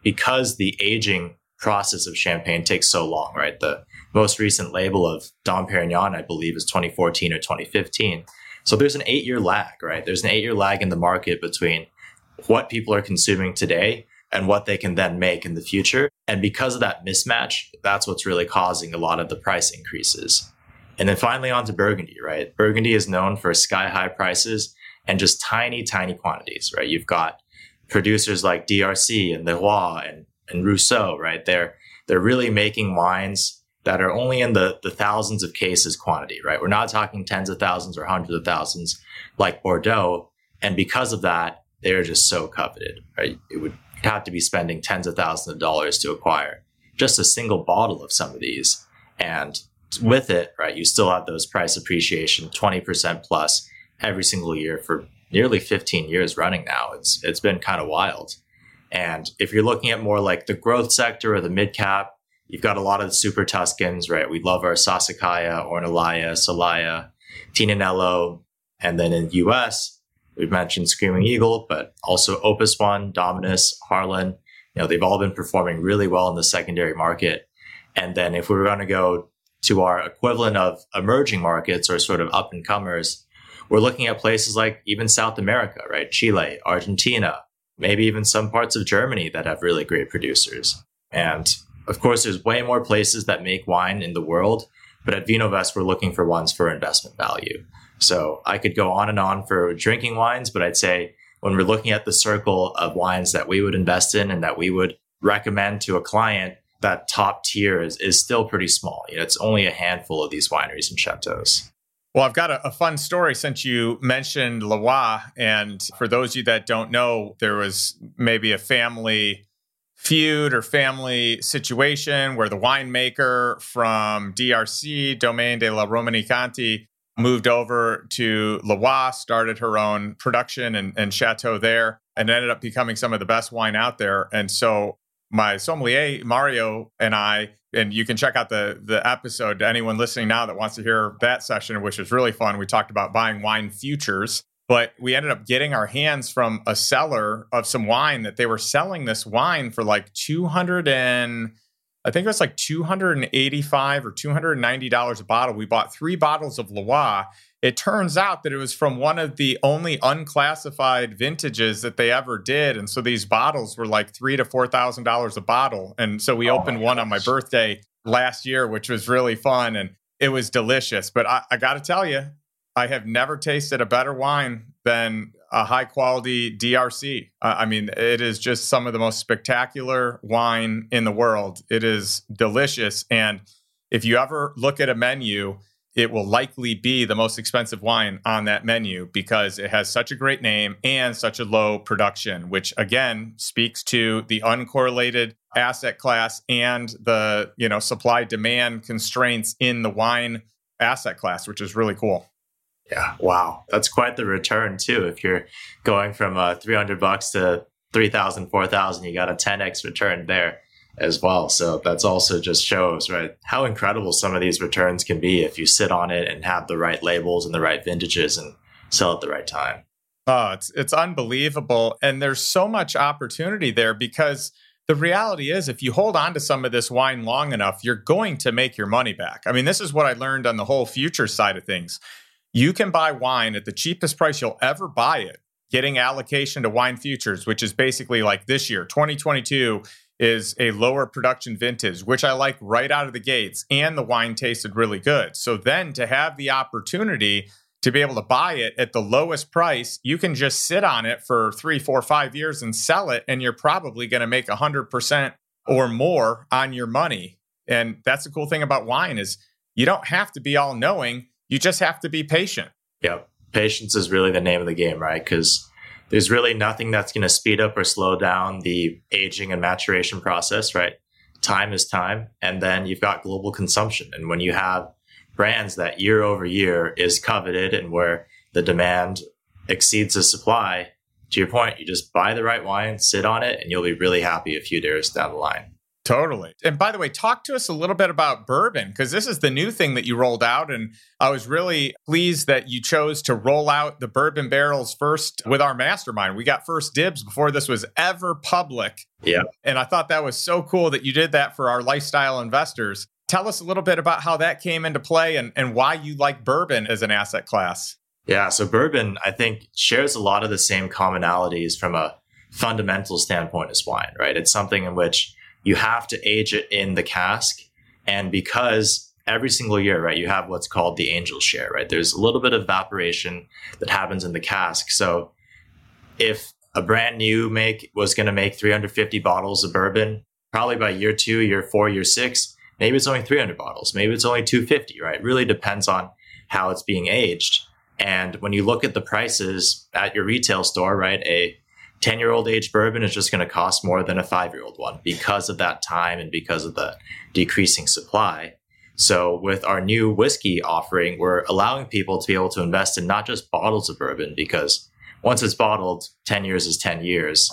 because the aging process of Champagne takes so long, right? The most recent label of Dom Perignon, I believe, is 2014 or 2015. So there's an eight year lag, right? There's an eight year lag in the market between what people are consuming today and what they can then make in the future. And because of that mismatch, that's what's really causing a lot of the price increases. And then finally on to Burgundy, right? Burgundy is known for sky high prices and just tiny, tiny quantities, right? You've got producers like DRC and Leroy and, and Rousseau, right? They're, they're really making wines that are only in the, the thousands of cases quantity, right? We're not talking tens of thousands or hundreds of thousands like Bordeaux. And because of that, they're just so coveted, right? It would have to be spending tens of thousands of dollars to acquire just a single bottle of some of these. And with it, right, you still have those price appreciation, 20% plus every single year for nearly 15 years running now. It's it's been kind of wild. And if you're looking at more like the growth sector or the mid cap, You've got a lot of the super Tuscans, right? We love our Sassicaia, Ornellaia, Solaia, Tignanello. And then in the US, we've mentioned Screaming Eagle, but also Opus One, Dominus, Harlan. You know, they've all been performing really well in the secondary market. And then if we were going to go to our equivalent of emerging markets or sort of up and comers, we're looking at places like even South America, right? Chile, Argentina, maybe even some parts of Germany that have really great producers. And of course, there's way more places that make wine in the world, but at VinoVest, we're looking for ones for investment value. So I could go on and on for drinking wines, but I'd say when we're looking at the circle of wines that we would invest in and that we would recommend to a client, that top tier is, is still pretty small. You know, it's only a handful of these wineries and chateaus. Well, I've got a, a, fun story since you mentioned Leroy. And for those of you that don't know, there was maybe a family feud or family situation where the winemaker from DRC, Domaine de la Romanée-Conti, moved over to Leroy, started her own production and, and chateau there, and ended up becoming some of the best wine out there. And so my sommelier Mario and I, and you can check out the the episode to anyone listening now that wants to hear that session, which was really fun. We talked about buying wine futures, but we ended up getting our hands from a seller of some wine that they were selling this wine for like 200 and I think it was like 285 or 290 dollars a bottle. We bought 3 bottles of Leroy it turns out that it was from one of the only unclassified vintages that they ever did, and so these bottles were like three to four thousand dollars a bottle. And so we oh opened one on my birthday last year, which was really fun and it was delicious. But I, I got to tell you, I have never tasted a better wine than a high quality DRC. Uh, I mean, it is just some of the most spectacular wine in the world. It is delicious. And if you ever look at a menu, it will likely be the most expensive wine on that menu because it has such a great name and such a low production, which again speaks to the uncorrelated asset class and the you know supply demand constraints in the wine asset class, which is really cool. Yeah, wow, that's quite the return too. If you're going from uh, 300 bucks to 3,000, 4,000, you got a 10x return there as well. So that's also just shows, right, how incredible some of these returns can be if you sit on it and have the right labels and the right vintages and sell at the right time. Oh, it's it's unbelievable. And there's so much opportunity there because the reality is if you hold on to some of this wine long enough, you're going to make your money back. I mean, this is what I learned on the whole future side of things. You can buy wine at the cheapest price you'll ever buy it, getting allocation to wine futures, which is basically like this year, 2022 is a lower production vintage, which I like right out of the gates, and the wine tasted really good. So then to have the opportunity to be able to buy it at the lowest price, you can just sit on it for three, four, five years and sell it, and you're probably going to make 100% or more on your money. And that's the cool thing about wine is you don't have to be all knowing, you just have to be patient. Yep. Patience is really the name of the game, right? Because there's really nothing that's going to speed up or slow down the aging and maturation process, right? Time is time. And then you've got global consumption. And when you have brands that year over year is coveted and where the demand exceeds the supply, to your point, you just buy the right wine, sit on it, and you'll be really happy a few years down the line. Totally. And by the way, talk to us a little bit about bourbon because this is the new thing that you rolled out. And I was really pleased that you chose to roll out the bourbon barrels first with our mastermind. We got first dibs before this was ever public. Yeah. And I thought that was so cool that you did that for our lifestyle investors. Tell us a little bit about how that came into play and, and why you like bourbon as an asset class. Yeah. So, bourbon, I think, shares a lot of the same commonalities from a fundamental standpoint as wine, right? It's something in which you have to age it in the cask. And because every single year, right, you have what's called the angel share, right? There's a little bit of evaporation that happens in the cask. So if a brand new make was going to make 350 bottles of bourbon, probably by year two, year four, year six, maybe it's only 300 bottles, maybe it's only 250, right? It really depends on how it's being aged. And when you look at the prices at your retail store, right, a 10 year old age bourbon is just going to cost more than a five year old one because of that time and because of the decreasing supply. So, with our new whiskey offering, we're allowing people to be able to invest in not just bottles of bourbon, because once it's bottled, 10 years is 10 years.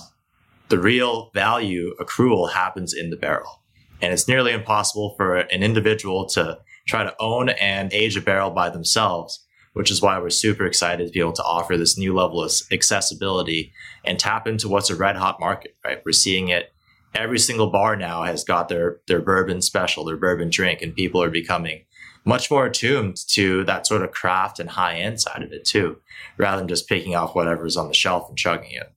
The real value accrual happens in the barrel. And it's nearly impossible for an individual to try to own and age a barrel by themselves which is why we're super excited to be able to offer this new level of accessibility and tap into what's a red hot market, right? We're seeing it. Every single bar now has got their, their bourbon special, their bourbon drink, and people are becoming much more attuned to that sort of craft and high end side of it too, rather than just picking off whatever's on the shelf and chugging it.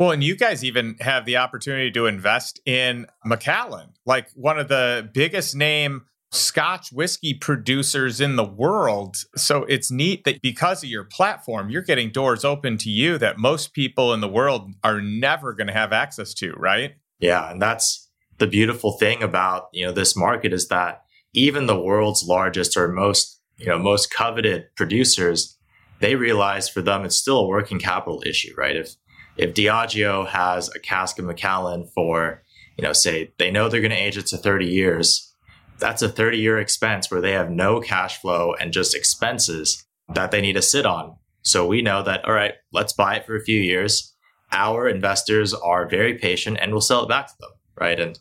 Well, and you guys even have the opportunity to invest in Macallan, like one of the biggest name Scotch whiskey producers in the world. So it's neat that because of your platform, you're getting doors open to you that most people in the world are never going to have access to, right? Yeah, and that's the beautiful thing about, you know, this market is that even the world's largest or most you know most coveted producers, they realize for them it's still a working capital issue, right? If if Diageo has a cask of Macallan for, you know, say they know they're going to age it to 30 years, that's a 30 year expense where they have no cash flow and just expenses that they need to sit on. So we know that, all right, let's buy it for a few years. Our investors are very patient and we'll sell it back to them, right? And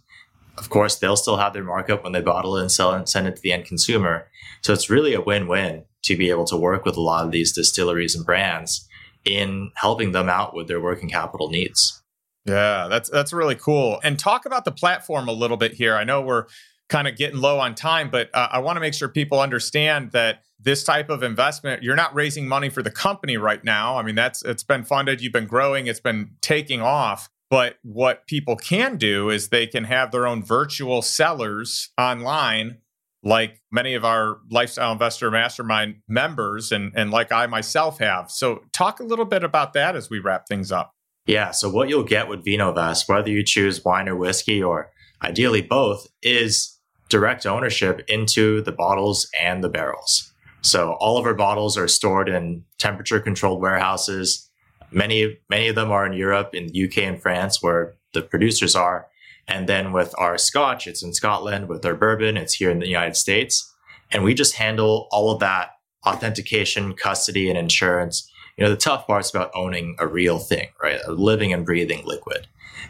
of course, they'll still have their markup when they bottle it and sell it and send it to the end consumer. So it's really a win win to be able to work with a lot of these distilleries and brands in helping them out with their working capital needs. Yeah, that's that's really cool. And talk about the platform a little bit here. I know we're kind of getting low on time, but uh, I want to make sure people understand that this type of investment, you're not raising money for the company right now. I mean, that's it's been funded, you've been growing, it's been taking off. But what people can do is they can have their own virtual cellars online like many of our lifestyle investor mastermind members and, and like I myself have. So, talk a little bit about that as we wrap things up. Yeah. So, what you'll get with VinoVest, whether you choose wine or whiskey, or ideally both, is direct ownership into the bottles and the barrels. So, all of our bottles are stored in temperature controlled warehouses. Many, many of them are in Europe, in the UK and France, where the producers are. And then with our scotch, it's in Scotland. With our bourbon, it's here in the United States. And we just handle all of that authentication, custody, and insurance. You know, the tough part's about owning a real thing, right? A living and breathing liquid.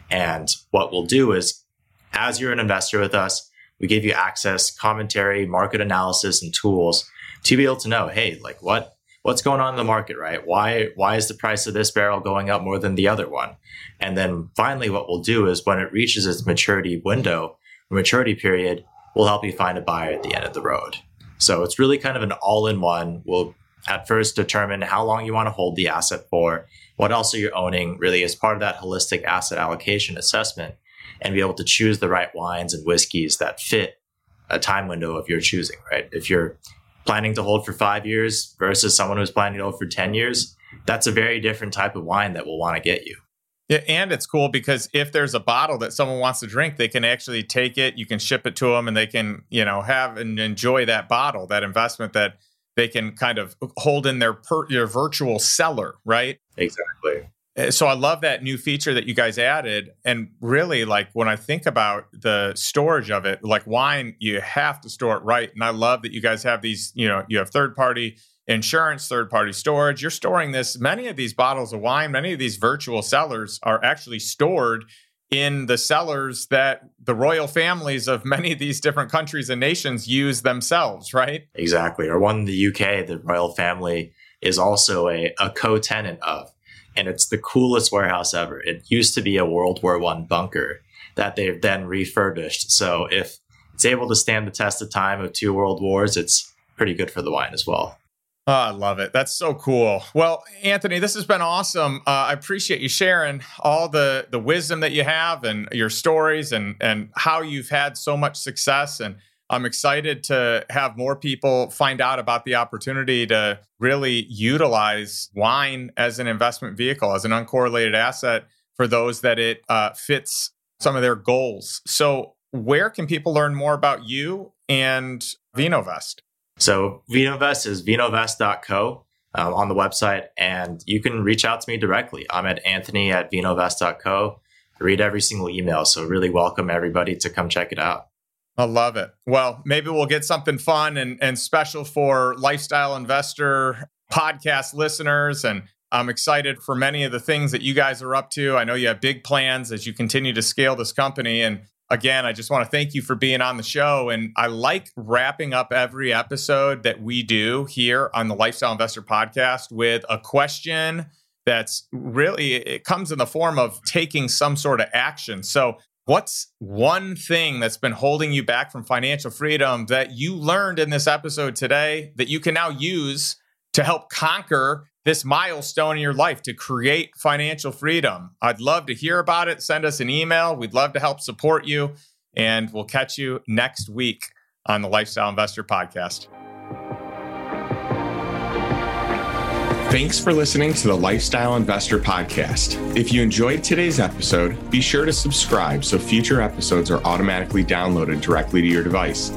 And what we'll do is, as you're an investor with us, we gave you access, commentary, market analysis, and tools to be able to know, hey, like what what's going on in the market, right? Why why is the price of this barrel going up more than the other one? And then finally, what we'll do is when it reaches its maturity window, or maturity period, we'll help you find a buyer at the end of the road. So it's really kind of an all-in-one. We'll at first determine how long you want to hold the asset for, what else are you owning, really as part of that holistic asset allocation assessment, and be able to choose the right wines and whiskeys that fit a time window of your choosing, right? If you're planning to hold for five years versus someone who's planning to hold for 10 years, that's a very different type of wine that will want to get you. Yeah, and it's cool because if there's a bottle that someone wants to drink, they can actually take it, you can ship it to them, and they can, you know, have and enjoy that bottle, that investment that they can kind of hold in their per, your virtual cellar, right? Exactly. Eh, so I love that new feature that you guys added. And really, like when I think about the storage of it, like wine, you have to store it right. And I love that you guys have these, you know, you have third party insurance, third party storage. You're storing this. Many of these bottles of wine, many of these virtual cellars are actually stored in the cellars that the royal families of many of these different countries and nations use themselves, right? Exactly. Or one in the UK, the royal family is also a, a co tenant of and it's the coolest warehouse ever. It used to be a World War One bunker that they've then refurbished. So if it's able to stand the test of time of two world wars, it's pretty good for the wine as well. Oh, I love it. That's so cool. Well, Anthony, this has been awesome. Uh, I appreciate you sharing all the the wisdom that you have and your stories and and how you've had so much success and I'm excited to have more people find out about the opportunity to really utilize wine as an investment vehicle, as an uncorrelated asset for those that it uh, fits some of their goals. So, where can people learn more about you and VinoVest? So, VinoVest is vinovest.co um, on the website, and you can reach out to me directly. I'm at anthony at vinovest.co. I read every single email, so really welcome everybody to come check it out. I love it. Well, maybe we'll get something fun and, and special for lifestyle investor podcast listeners. And I'm excited for many of the things that you guys are up to. I know you have big plans as you continue to scale this company. And again, I just want to thank you for being on the show. And I like wrapping up every episode that we do here on the Lifestyle Investor Podcast with a question that's really it comes in the form of taking some sort of action. So What's one thing that's been holding you back from financial freedom that you learned in this episode today that you can now use to help conquer this milestone in your life to create financial freedom? I'd love to hear about it. Send us an email. We'd love to help support you. And we'll catch you next week on the Lifestyle Investor Podcast. Thanks for listening to the Lifestyle Investor Podcast. If you enjoyed today's episode, be sure to subscribe so future episodes are automatically downloaded directly to your device.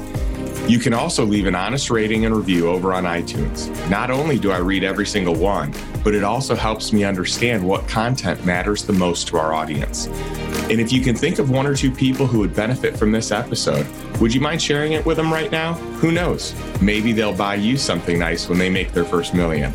You can also leave an honest rating and review over on iTunes. Not only do I read every single one, but it also helps me understand what content matters the most to our audience. And if you can think of one or two people who would benefit from this episode, would you mind sharing it with them right now? Who knows? Maybe they'll buy you something nice when they make their first million.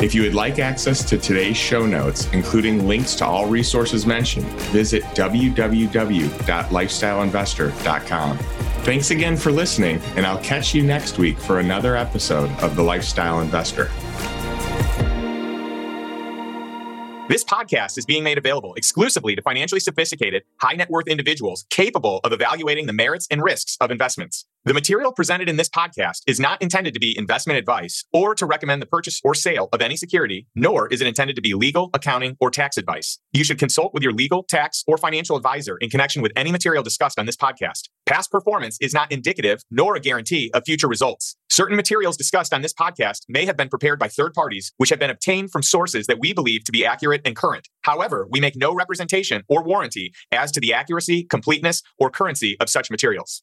If you would like access to today's show notes, including links to all resources mentioned, visit www.lifestyleinvestor.com. Thanks again for listening, and I'll catch you next week for another episode of The Lifestyle Investor. This podcast is being made available exclusively to financially sophisticated, high net worth individuals capable of evaluating the merits and risks of investments. The material presented in this podcast is not intended to be investment advice or to recommend the purchase or sale of any security, nor is it intended to be legal, accounting, or tax advice. You should consult with your legal, tax, or financial advisor in connection with any material discussed on this podcast. Past performance is not indicative nor a guarantee of future results. Certain materials discussed on this podcast may have been prepared by third parties, which have been obtained from sources that we believe to be accurate and current. However, we make no representation or warranty as to the accuracy, completeness, or currency of such materials.